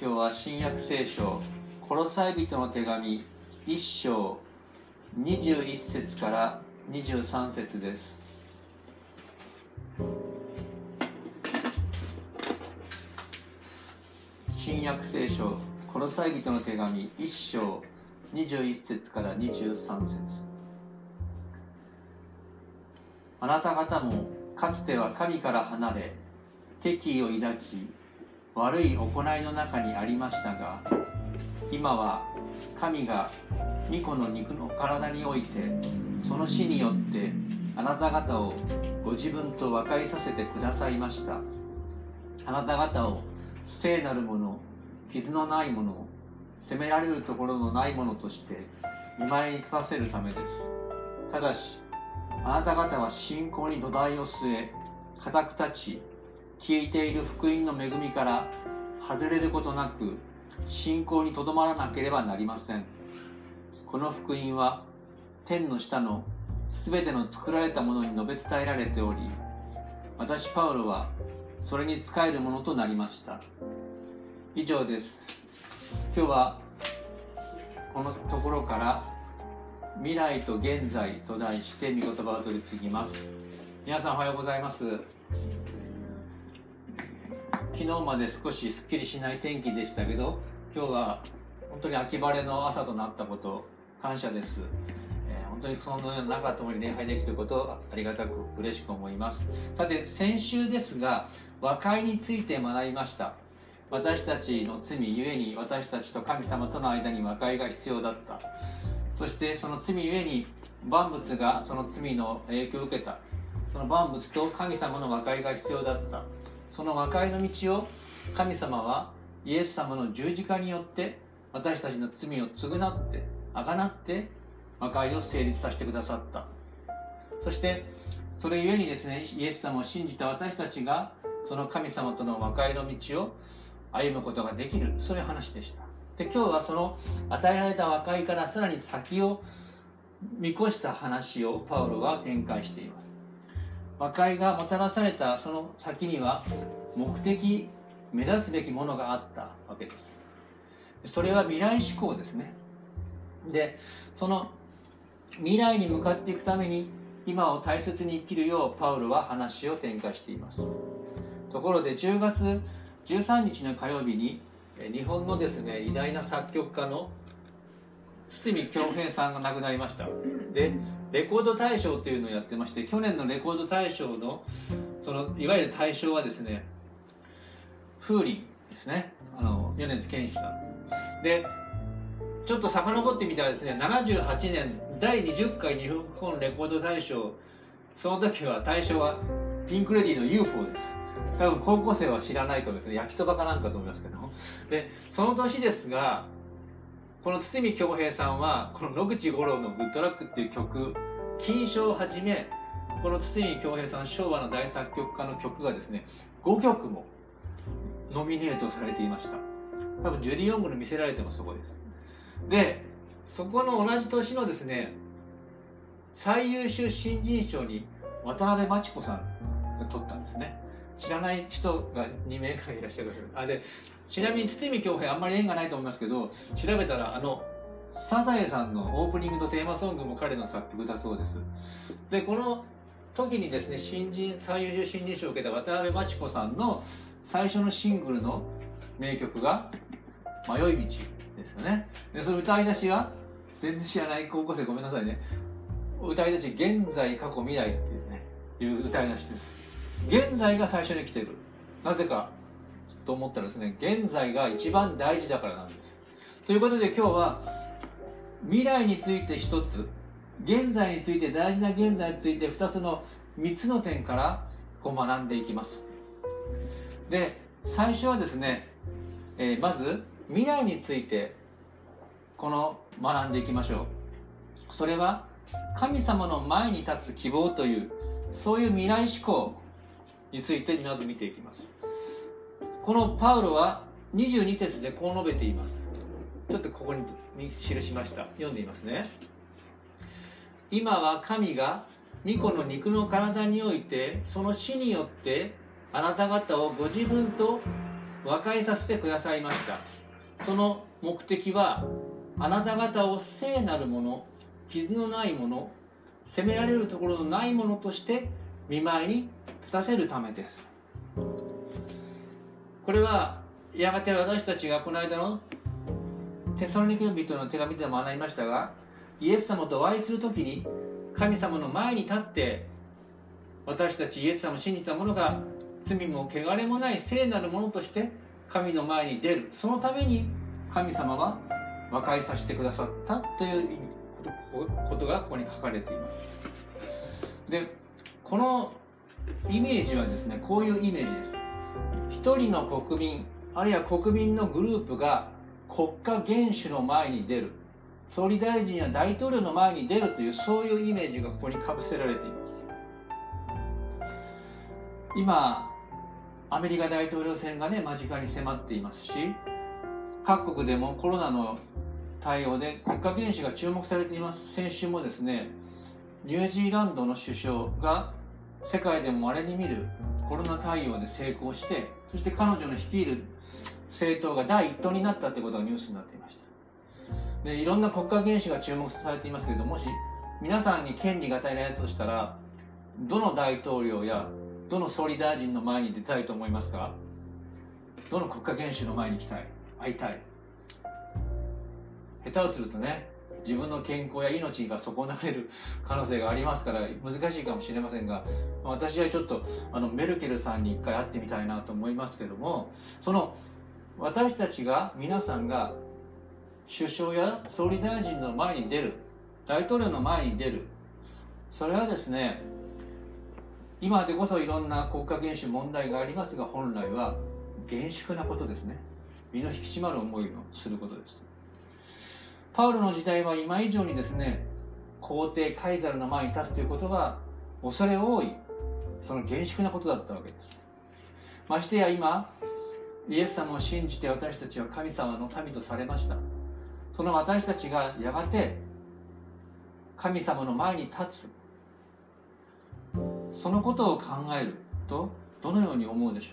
今日は新約聖書コロサイ人の手紙1章21節から23節です。新約聖書コロサイ人の手紙1章21節から23節。あなた方もかつては神から離れ敵意を抱き悪い行いの中にありましたが今は神が御子の肉の体においてその死によってあなた方をご自分と和解させてくださいました。あなた方を聖なるもの傷のないもの責められるところのないものとして見舞いに立たせるためです。ただしあなた方は信仰に土台を据え固く立ち消えている福音の恵みから外れることなく信仰にとどまらなければなりません。この福音は天の下の全ての作られたものに述べ伝えられており私パウロはそれに仕えるものとなりました。以上です。今日はこのところから未来と現在と題して御言葉を取り次ぎます。皆さんおはようございます。昨日まで少しすっきりしない天気でしたけど今日は本当に秋晴れの朝となったこと感謝です、えー、本当にそのような中ともに礼拝できることをありがたく嬉しく思います。さて先週ですが和解について学びました。私たちの罪ゆえに私たちと神様との間に和解が必要だった。そしてその罪ゆえに万物がその罪の影響を受けた。その万物と神様の和解が必要だった。その和解の道を神様はイエス様の十字架によって私たちの罪を償ってあがなって和解を成立させてくださった。そしてそれゆえにですねイエス様を信じた私たちがその神様との和解の道を歩むことができる。そういう話でした。で今日はその与えられた和解からさらに先を見越した話をパウロは展開しています。和解がもたらされたその先には目的目指すべきものがあったわけです。それは未来志向ですね。でその未来に向かっていくために今を大切に生きるようパウロは話を展開しています。ところで10月13日の火曜日に日本のですね偉大な作曲家の堤恭平さんが亡くなりました。でレコード大賞っていうのをやってまして去年のレコード大賞のそのいわゆる大賞はですね風鈴ですね。あの米津玄師さん。でちょっと遡ってみたらですね78年第20回日本レコード大賞その時は大賞はピンク・レディーの UFO です。多分高校生は知らないと思いますね。焼きそばかなんかと思いますけど。でその年ですがこの堤恭平さんはこの野口五郎の「グッドラック」っていう曲金賞をはじめこの堤恭平さん昭和の大作曲家の曲がですね5曲もノミネートされていました。多分ジュディ・オングの見せられてもそこです。でそこの同じ年のですね最優秀新人賞に渡辺真知子さんが取ったんですね。知らない人が2名がいらっしゃるあでちなみに堤恭平あんまり縁がないと思いますけど調べたらあのサザエさんのオープニングとテーマソングも彼の作曲だそうです。でこの時にですね新人最優秀新人賞を受けた渡辺真知子さんの最初のシングルの名曲が「迷い道」ですよね。でその歌い出しは全然知らない高校生ごめんなさいね。歌い出し「現在過去未来」っていうねいう歌い出しです。現在が最初に来てる。なぜかと思ったらですね。現在が一番大事だからなんです。ということで今日は未来について一つ現在について大事な現在について2つの3つの点からこう学んでいきます。で最初はですね、えー、まず未来についてこの学んでいきましょう。それは神様の前に立つ希望というそういう未来志向についてまず見ていきます。このパウロは22節でこう述べています。ちょっとここに記しました。読んでいますね。今は神が巫女の肉の体においてその死によってあなた方をご自分と和解させてくださいました。その目的はあなた方を聖なるもの傷のないもの責められるところのないものとして見舞いに立たせるためです。これはやがて私たちがこの間のテサロニケの人の手紙でも学びましたがイエス様とお会いする時に神様の前に立って私たちイエス様を信じた者が罪も汚れもない聖なるものとして神の前に出る。そのために神様は和解させてくださったということがここに書かれています。でこのイメージはですねこういうイメージです。一人の国民あるいは国民のグループが国家元首の前に出る。総理大臣や大統領の前に出るというそういうイメージがここにかぶせられています。今アメリカ大統領選がね間近に迫っていますし各国でもコロナの対応で国家元首が注目されています。先週もですねニュージーランドの首相が世界でも稀に見るコロナ対応で成功してそして彼女の率いる政党が第一党になったということがニュースになっていました。でいろんな国家元首が注目されていますけどもし皆さんに権利が与えられたとしたらどの大統領やどの総理大臣の前に出たいと思いますか？どの国家元首の前に行きたい会いたい。下手をするとね自分の健康や命が損なわれる可能性がありますから難しいかもしれませんが私はちょっとあのメルケルさんに一回会ってみたいなと思いますけどもその私たちが皆さんが首相や総理大臣の前に出る大統領の前に出るそれはですね今でこそいろんな国家元首問題がありますが本来は厳粛なことですね。身の引き締まる思いをすることです。パウロの時代は今以上にですね皇帝カイザルの前に立つということは恐れ多いその厳粛なことだったわけです。ましてや今イエス様を信じて私たちは神様の民とされました。その私たちがやがて神様の前に立つ。そのことを考えるとどのように思うでしょ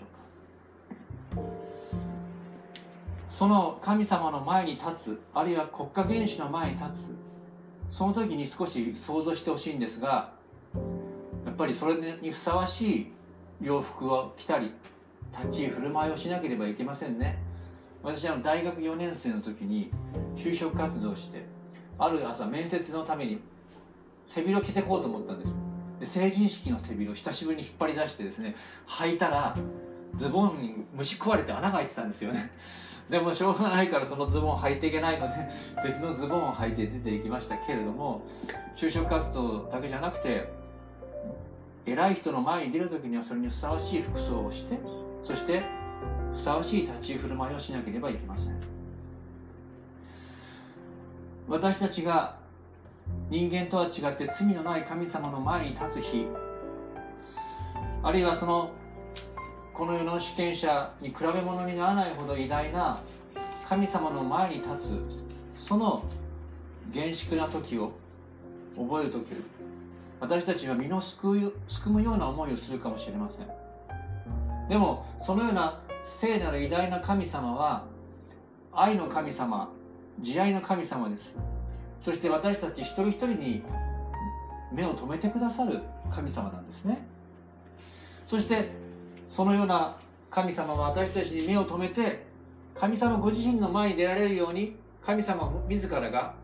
うか？その神様の前に立つあるいは国家元首の前に立つ。その時に少し想像してほしいんですがやっぱりそれにふさわしい洋服を着たり立ち居振る舞いをしなければいけませんね。私は大学4年生の時に就職活動してある朝面接のために背広着てこうと思ったんです。で成人式の背広を久しぶりに引っ張り出してですね履いたらズボンに虫食われて穴が開いてたんですよね。でもしょうがないからそのズボンを履いていけないので 別のズボンを履いて出ていきましたけれども就職活動だけじゃなくて偉い人の前に出る時にはそれにふさわしい服装をしてそしてふさわしい立ち居振る舞いをしなければいけません。私たちが人間とは違って罪のない神様の前に立つ日あるいはそのこの世の主権者に比べ物にならないほど偉大な神様の前に立つその厳粛な時を覚える時私たちは身のすくすくむような思いをするかもしれません。でもそのような聖なる偉大な神様は愛の神様慈愛の神様です。そして私たち一人一人に目を留めてくださる神様なんですね。そしてそのような神様は私たちに目を留めて神様ご自身の前に出られるように神様自らが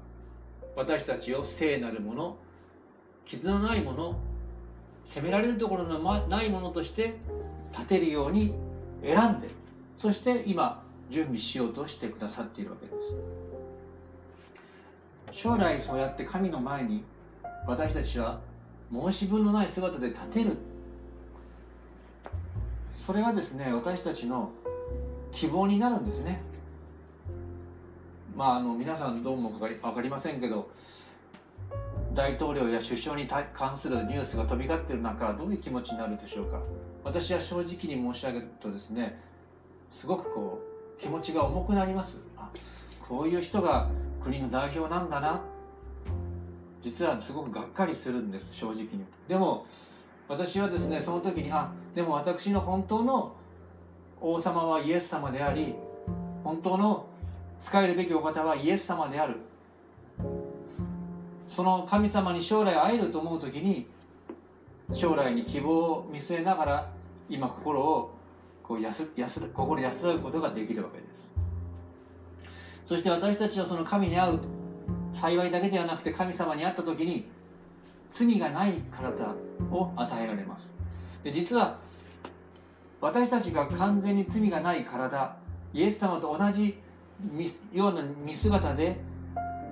私たちを聖なるもの傷のないもの責められるところのないものとして立てるように選んでそして今準備しようとしてくださっているわけです。将来そうやって神の前に私たちは申し分のない姿で立てる。それはですね私たちの希望になるんですね。まああの皆さんどう思うか分かりませんけど大統領や首相に関するニュースが飛び交っている中どういう気持ちになるでしょうか。私は正直に申し上げるとですねすごくこう気持ちが重くなります。あこういう人が国の代表なんだな。実はすごくがっかりするんです正直に。でも私はですねその時にあでも私の本当の王様はイエス様であり本当の使えるべきお方はイエス様である。その神様に将来会えると思う時に将来に希望を見据えながら今心をこう安安心安らぐことができるわけです。そして私たちはその神に会う幸いだけではなくて神様に会った時に罪がない体を与えられます。で実は私たちが完全に罪がない体イエス様と同じような見姿で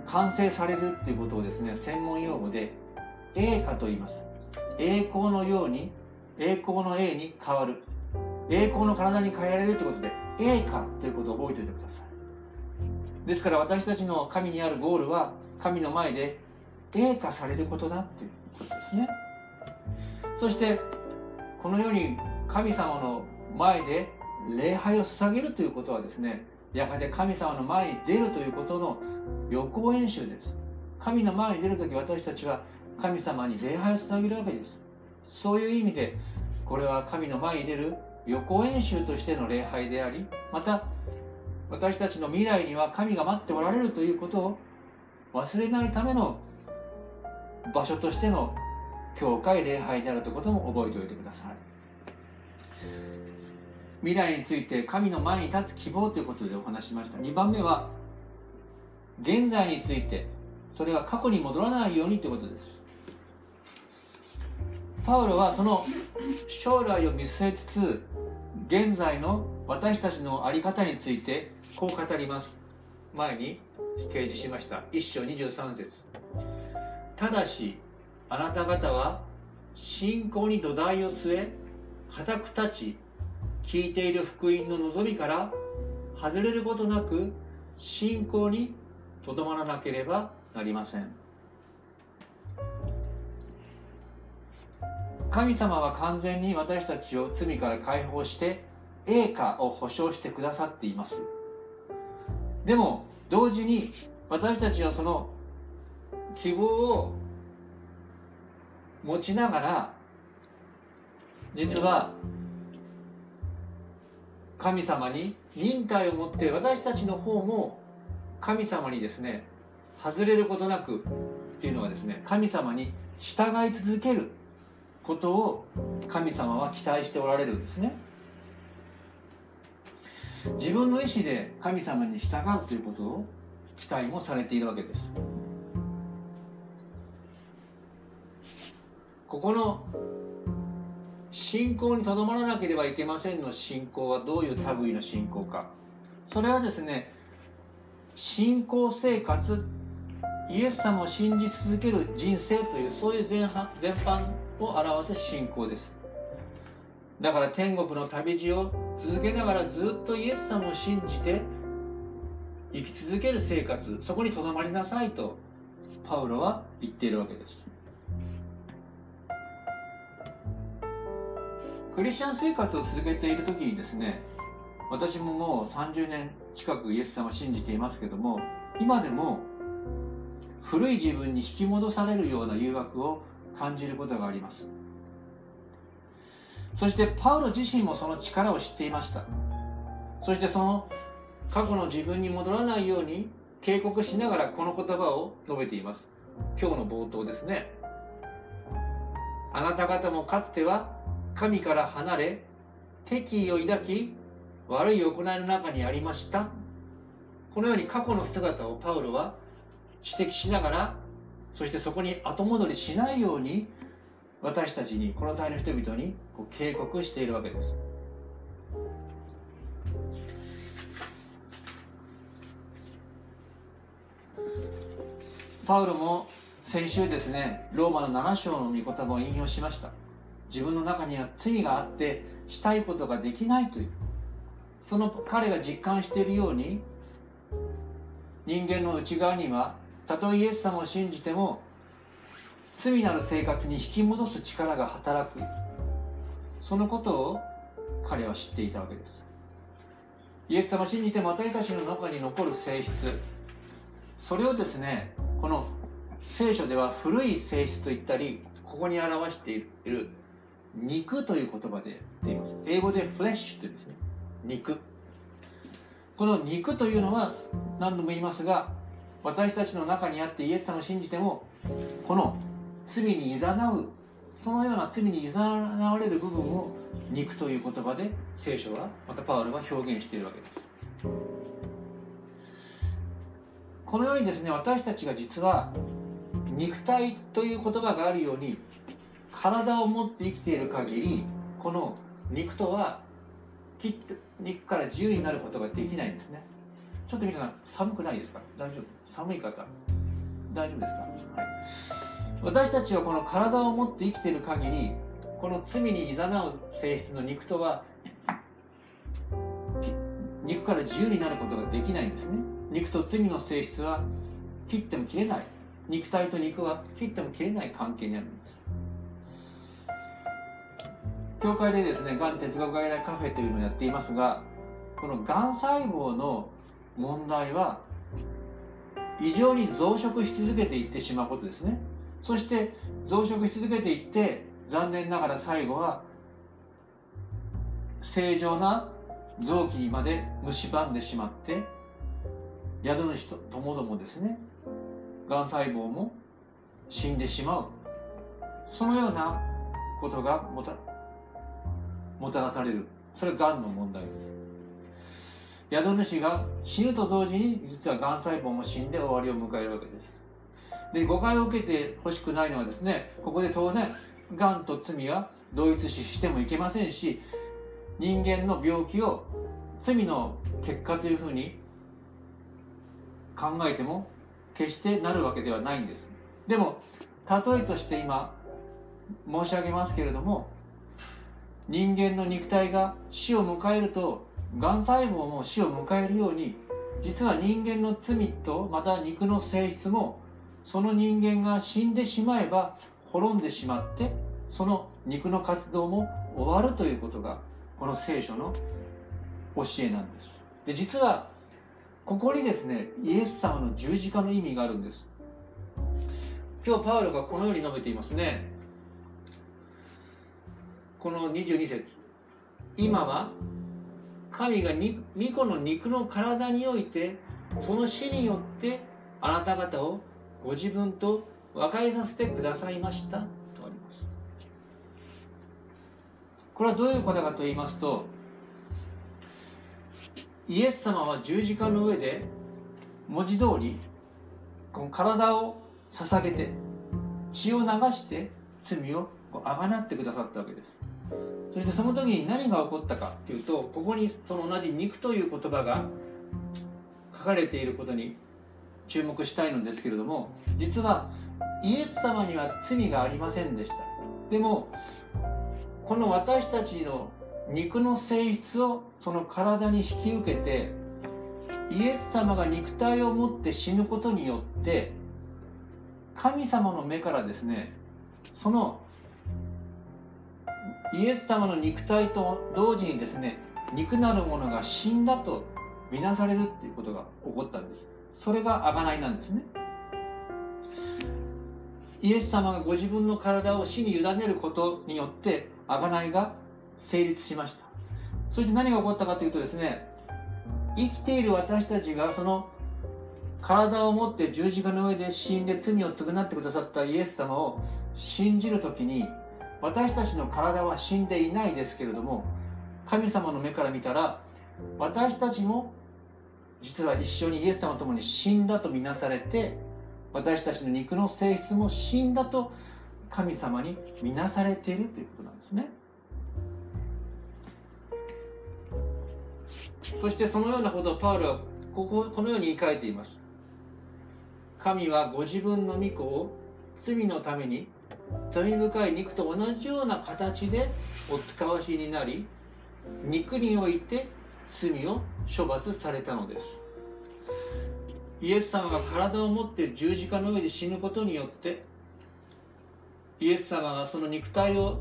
完成されるっていうことをですね専門用語で栄華と言います。栄光のように栄光の栄に変わる。栄光の体に変えられるということで栄華ということを覚えておいてください。ですから私たちの神にあるゴールは神の前で栄華されることだっていうことですね。そしてこのように神様の前で礼拝を捧げるということはですねやがて神様の前に出るということの予行演習です。神の前に出る時私たちは神様に礼拝を捧げるわけです。そういう意味でこれは神の前に出る予行演習としての礼拝でありまた私たちの未来には神が待っておられるということを忘れないための場所としての教会礼拝であるということも覚えておいてください。未来について神の前に立つ希望ということでお話しました。2番目は現在についてそれは過去に戻らないようにということです。パウロはその将来を見据えつつ現在の私たちの在り方についてこう語ります。前に掲示しました。1章23節。ただしあなた方は信仰に土台を据え固く立ち聞いている福音の望みから外れることなく信仰にとどまらなければなりません。神様は完全に私たちを罪から解放して栄華を保証してくださっています。でも同時に私たちはその希望を持ちながら実は神様に忍耐を持って私たちの方も神様にですね外れることなくっていうのはですね神様に従い続けることを神様は期待しておられるんですね。自分の意思で神様に従うということを期待もされているわけです。ここの信仰にとどまらなければいけませんの信仰はどういう類の信仰か。それはですね信仰生活イエス様を信じ続ける人生というそういう前半全般を表す信仰です。だから天国の旅路を続けながらずっとイエス様を信じて生き続ける生活そこにとどまりなさいとパウロは言っているわけです。クリスチャン生活を続けている時にですね私ももう30年近くイエス様を信じていますけども今でも古い自分に引き戻されるような誘惑を感じることがあります。そしてパウロ自身もその力を知っていました。そしてその過去の自分に戻らないように警告しながらこの言葉を述べています。今日の冒頭ですね。あなた方もかつては神から離れ敵意を抱き悪い行いの中にありました。このように過去の姿をパウロは指摘しながらそしてそこに後戻りしないように私たちにこの際の人々にこう警告しているわけです。パウロも先週ですねローマの7章の御言葉を引用しました。自分の中には罪があってしたいことができないという。その彼が実感しているように人間の内側にはたとえイエス様を信じても罪なる生活に引き戻す力が働く。そのことを彼は知っていたわけです。イエス様を信じても私たちの中に残る性質。それをですねこの聖書では古い性質と言ったりここに表している。肉という言葉で言っています。英語でフレッシュというんですね。肉。この肉というのは何度も言いますが私たちの中にあってイエス様を信じてもこの罪にいざなうそのような罪にいざなわれる部分を肉という言葉で聖書はまたパウルは表現しているわけです。このようにですね私たちが実は肉体という言葉があるように体を持って生きている限りこの肉とは切って肉から自由になることができないんですね。ちょっと皆さん寒くないですか？大丈夫？寒い方大丈夫ですか、はい、私たちはこの体を持って生きている限りこの罪にいざなう性質の肉とは肉から自由になることができないんですね。肉と罪の性質は切っても切れない。肉体と肉は切っても切れない関係にあるんです。教会でですねがん哲学外来カフェというのをやっていますがこのがん細胞の問題は異常に増殖し続けていってしまうことですね。そして増殖し続けていって残念ながら最後は正常な臓器にまで蝕んでしまって宿主ともどもですねがん細胞も死んでしまう。そのようなことがもたもたらされる。それがんの問題です。宿主が死ぬと同時に実はがん細胞も死んで終わりを迎えるわけです。で誤解を受けてほしくないのはですねここで当然がんと罪は同一視してもいけませんし人間の病気を罪の結果というふうに考えても決してなるわけではないんです。でも例えとして今申し上げますけれども人間の肉体が死を迎えるとがん細胞も死を迎えるように実は人間の罪とまた肉の性質もその人間が死んでしまえば滅んでしまってその肉の活動も終わるということがこの聖書の教えなんです。で実はここにですねイエス様の十字架の意味があるんです。今日パウロがこのように述べていますね。この22節。今は神が御子の肉の体においてその死によってあなた方をご自分と和解させてくださいました。とあります。これはどういうことかと言いますとイエス様は十字架の上で文字通りこの体を捧げて血を流して罪をあがなってくださったわけです。そしてその時に何が起こったかというとここにその同じ肉という言葉が書かれていることに注目したいのですけれども実はイエス様には罪がありませんでした。でもこの私たちの肉の性質をその体に引き受けてイエス様が肉体を持って死ぬことによって神様の目からですねそのイエス様の肉体と同時にですね肉なるものが死んだとみなされるっていうことが起こったんです。それが贖いなんですね。イエス様がご自分の体を死に委ねることによって贖いが成立しました。そして何が起こったかというとですね生きている私たちがその体を持って十字架の上で死んで罪を償ってくださったイエス様を信じる時に私たちの体は死んでいないですけれども神様の目から見たら私たちも実は一緒にイエス様と共に死んだとみなされて私たちの肉の性質も死んだと神様に見なされているということなんですね。そしてそのようなことをパウロはこここのように言い換えています。神はご自分の御子を罪のために罪深い肉と同じような形でお使わしになり肉において罪を処罰されたのです。イエス様が体を持って十字架の上で死ぬことによってイエス様がその肉体を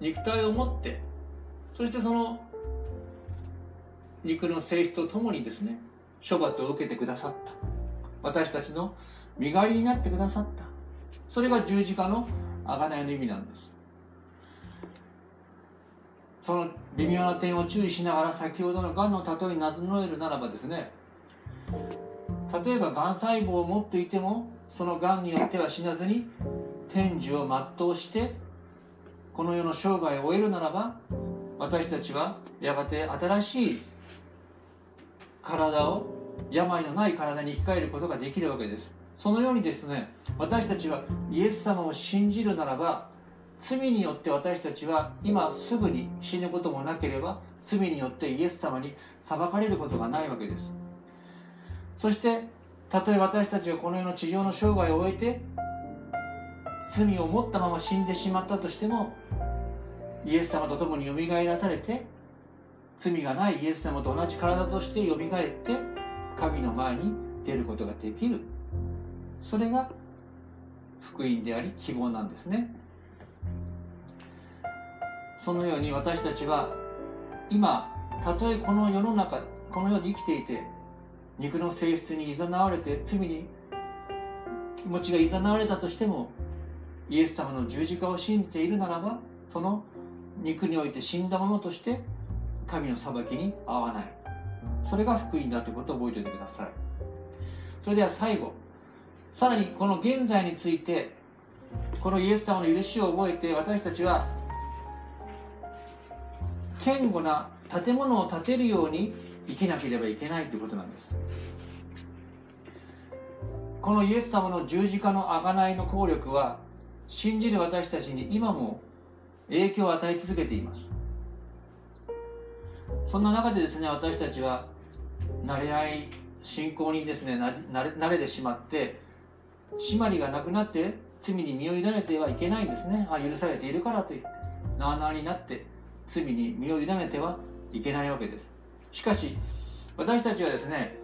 肉体を持ってそしてその肉の性質とともにですね処罰を受けてくださった。私たちの身代わりになってくださった。それが十字架の贖いの意味なんです。その微妙な点を注意しながら先ほどのがんの例えになぞえるならばですね例えばがん細胞を持っていてもそのがんによっては死なずに天寿を全うしてこの世の生涯を終えるならば私たちはやがて新しい体を病のない体に生き返ることができるわけです。そのようにですね私たちはイエス様を信じるならば罪によって私たちは今すぐに死ぬこともなければ罪によってイエス様に裁かれることがないわけです。そしてたとえ私たちがこの世の地上の生涯を終えて罪を持ったまま死んでしまったとしてもイエス様と共によみがえらされて罪がないイエス様と同じ体としてよみがえって神の前に出ることができる。それが福音であり希望なんですね。そのように私たちは今たとえこの世の中この世に生きていて肉の性質にいざなわれて罪に気持ちがいざなわれたとしてもイエス様の十字架を信じているならばその肉において死んだものとして神の裁きに合わない。それが福音だということを覚えておいてください。それでは最後さらにこの現在についてこのイエス様の許しを覚えて私たちは堅固な建物を建てるように生きなければいけないということなんです。このイエス様の十字架の贖いの効力は信じる私たちに今も影響を与え続けています。そんな中でですね私たちは慣れ合い信仰にですね慣れ慣れてしまって締まりがなくなって罪に身を委ねてはいけないんですね。あ許されているからといってなあなあになって罪に身を委ねてはいけないわけです。しかし私たちはですね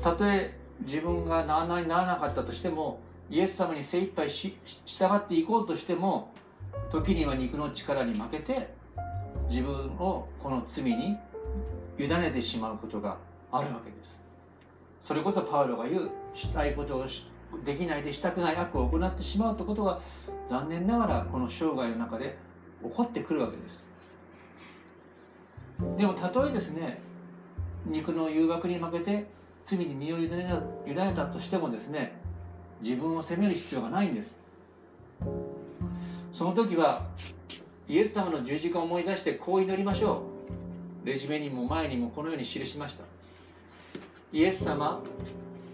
たとえ自分がなあなあにならなかったとしてもイエス様に精一杯し従っていこうとしても時には肉の力に負けて自分をこの罪に委ねてしまうことがあるわけです。それこそパウロが言うしたいことをできないでしたくない悪を行ってしまうということが残念ながらこの生涯の中で起こってくるわけです。でもたとえですね肉の誘惑に負けて罪に身を委ね委ねたとしてもですね自分を責める必要がないんです。その時はイエス様の十字架を思い出してこう祈りましょう。レジュメにも前にもこのように記しました。イエス様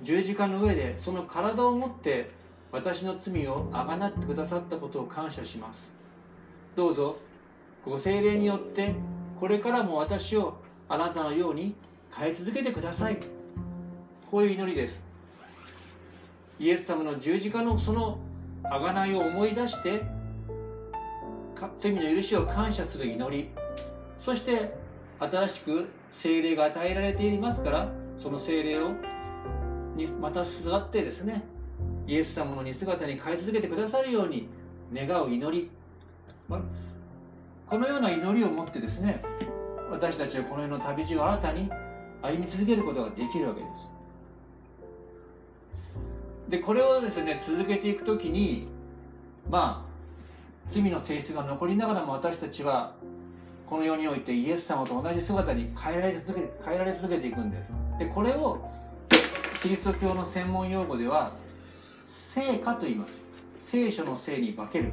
十字架の上でその体を持って私の罪をあがなってくださったことを感謝します。どうぞご精霊によってこれからも私をあなたのように変え続けてください。こういう祈りです。イエス様の十字架のその贖いを思い出して罪の許しを感謝する祈り。そして新しく精霊が与えられていますからその精霊をにまた座ってですねイエス様の似姿に変え続けてくださるように願う祈り。このような祈りを持ってですね私たちはこの世の旅路を新たに歩み続けることができるわけです。でこれをですね続けていくときにまあ罪の性質が残りながらも私たちはこの世においてイエス様と同じ姿に変えられ続け変えられ続けていくんです。でこれをキリスト教の専門用語では聖歌と言います。聖書の聖に化ける。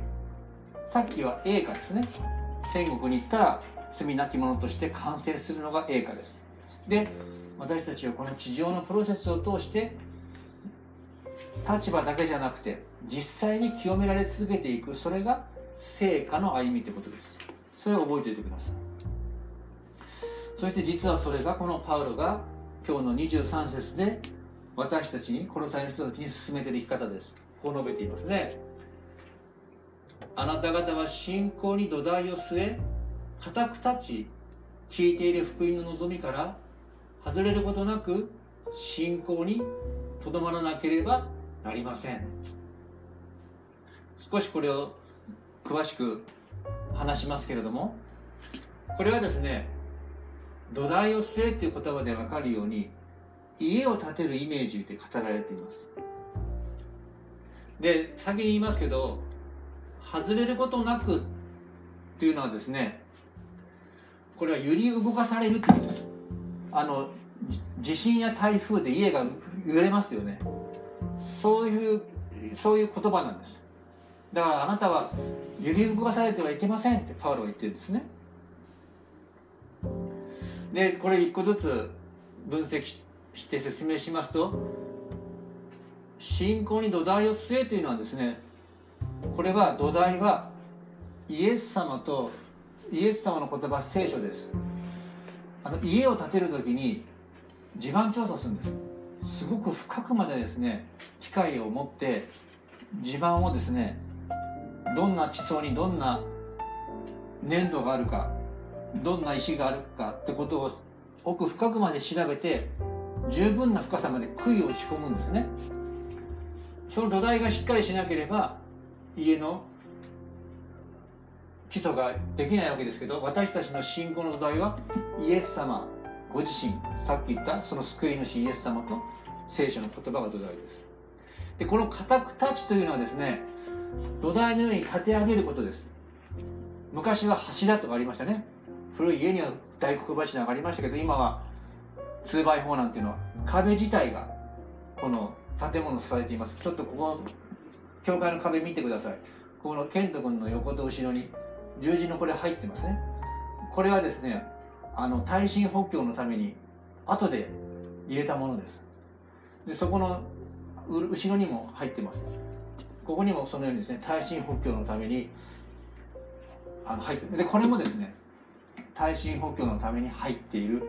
さっきは栄歌ですね。天国に行ったら罪なき者として完成するのが栄歌です。で私たちはこの地上のプロセスを通して立場だけじゃなくて実際に清められ続けていく。それが成果の歩みということです。それを覚えておいてください。そして実はそれがこのパウロが今日の23節で私たちにこの際の人たちに進めている生き方です。こう述べていますね。あなた方は信仰に土台を据え固く立ち聞いている福音の望みから外れることなく信仰にとどまらなければなりません。少しこれを詳しく話しますけれどもこれはですね土台を据えっていう言葉で分かるように家を建てるイメージで語られています。で先に言いますけど外れることなくっていうのはですねこれは揺り動かされるってことです。あの地震や台風で家が揺れますよね。そういうそういう言葉なんです。だからあなたは揺り動かされてはいけませんってパウロは言ってるんですね。でこれ一個ずつ分析して説明しますと信仰に土台を据えというのはですねこれは土台はイエス様とイエス様の言葉聖書です。あの家を建てる時に地盤調査するんです。すごく深くまでですね機械を持って地盤をですねどんな地層にどんな粘土があるかどんな石があるかってことを奥深くまで調べて十分な深さまで杭を打ち込むんですね。その土台がしっかりしなければ家の基礎ができないわけですけど私たちの信仰の土台はイエス様ご自身さっき言ったその救い主イエス様と聖書の言葉が土台です。でこの固く立ちというのはですね土台の上に立て上げることです。昔は柱とかありましたね。古い家には大黒柱がありましたけど今は 2x4 なんていうのは壁自体がこの建物されています。ちょっとここ教会の壁見てください。この健人君の横と後ろに十字のこれ入ってますね。これはですねあの耐震補強のために後で入れたものです。でそこの後ろにも入ってます。ここにもそのようにですね耐震補強のためにあの入ってでこれもですね耐震補強のために入っている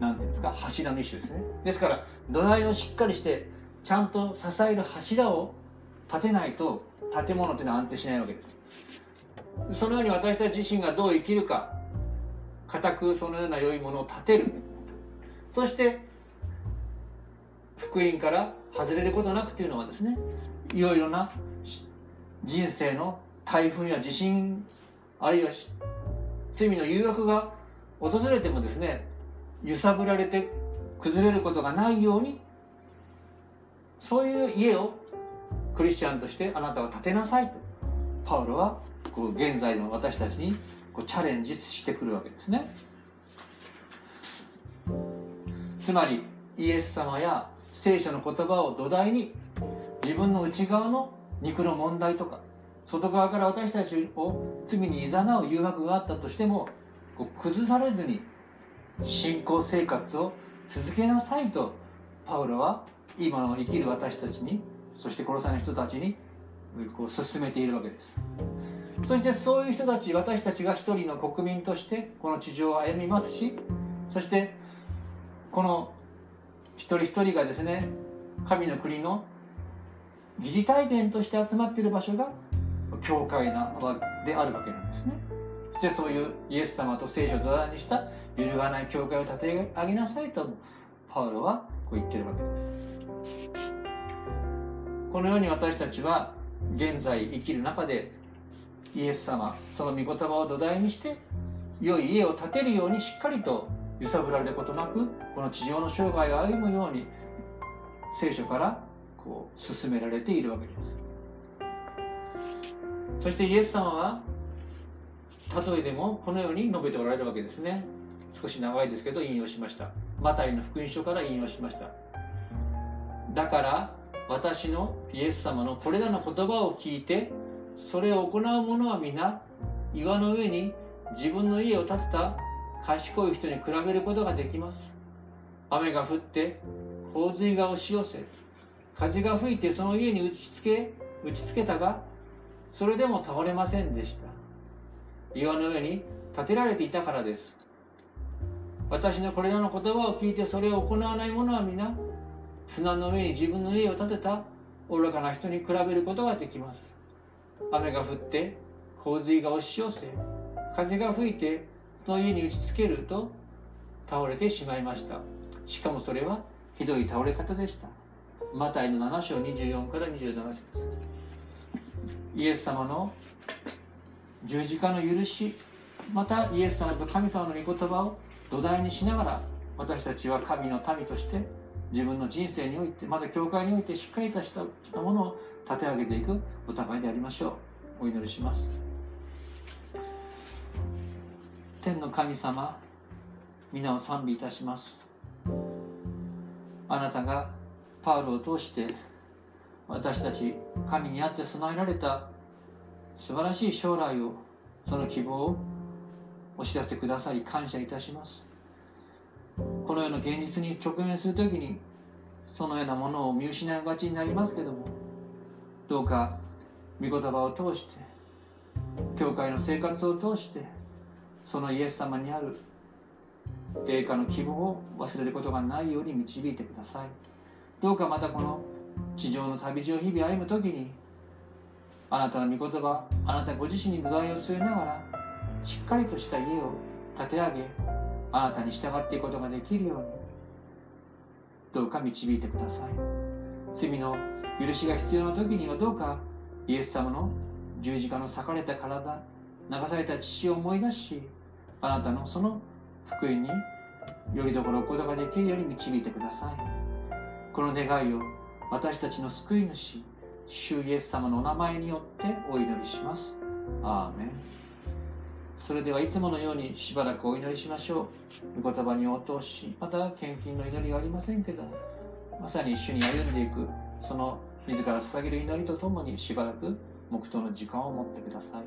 なんていうんですか柱の一種ですね。ですから土台をしっかりしてちゃんと支える柱を立てないと建物っていうのは安定しないわけです。そのように私たち自身がどう生きるか固くそのような良いものを立てる。そして福音から外れることなくというのはですねいろいろな人生の台風や地震あるいは罪の誘惑が訪れてもですね揺さぶられて崩れることがないようにそういう家をクリスチャンとしてあなたは建てなさいとパウロはこう現在の私たちにこうチャレンジしてくるわけですね。つまりイエス様や聖書の言葉を土台に自分の内側の肉の問題とか外側から私たちを罪に誘う誘惑があったとしてもこう崩されずに信仰生活を続けなさいとパウロは今の生きる私たちにそして殺されの人たちにこう進めているわけです。そしてそういう人たち私たちが一人の国民としてこの地上を歩みますしそしてこの一人一人がですね神の国の疑似体験として集まっている場所が教会なであるわけなんですね。そしてそういうイエス様と聖書を土台にした揺るがない教会を立て上げなさいとパウロはこう言ってるわけです。このように私たちは現在生きる中でイエス様その御言葉を土台にして良い家を建てるようにしっかりと揺さぶられることなくこの地上の生涯を歩むように聖書からこう進められているわけです。そしてイエス様は例えでもこのように述べておられるわけですね。少し長いですけど引用しました。マタイの福音書から引用しました。だから私のイエス様のこれらの言葉を聞いてそれを行う者は皆岩の上に自分の家を建てた賢い人に比べることができます。雨が降って洪水が押し寄せ風が吹いてその家に打ちつけ打ちつけたがそれでも倒れませんでした。岩の上に建てられていたからです。私のこれらの言葉を聞いてそれを行わない者は皆砂の上に自分の家を建てた愚かな人に比べることができます。雨が降って洪水が押し寄せ風が吹いてその家に打ちつけると倒れてしまいました。しかもそれはひどい倒れ方でした。マタイの7章24から27節。イエス様の十字架の許しまたイエス様と神様の御言葉を土台にしながら私たちは神の民として自分の人生においてまだ教会においてしっかりとしたものを立て上げていくお互いでありましょう。お祈りします。天の神様皆を賛美いたします。あなたがパウロを通して私たち神にあって備えられた素晴らしい将来をその希望をお知らせくださり感謝いたします。このような現実に直面するときにそのようなものを見失いがちになりますけどもどうか御言葉を通して教会の生活を通してそのイエス様にある栄華の希望を忘れることがないように導いてください。どうかまたこの地上の旅路を日々歩む時にあなたの御言葉あなたご自身に土台を据えながらしっかりとした家を建て上げあなたに従っていくことができるようにどうか導いてください。罪の許しが必要な時にはどうかイエス様の十字架の裂かれた体流された血を思い出しあなたのその福音によりどころを置くことができるように導いてください。この願いを私たちの救い主主イエス様のお名前によってお祈りします。アーメン。それではいつものようにしばらくお祈りしましょう。御言葉に応答しまた献金の祈りがありませんけどもまさに一緒に歩んでいくその自ら捧げる祈りとともにしばらく黙祷の時間を持ってください。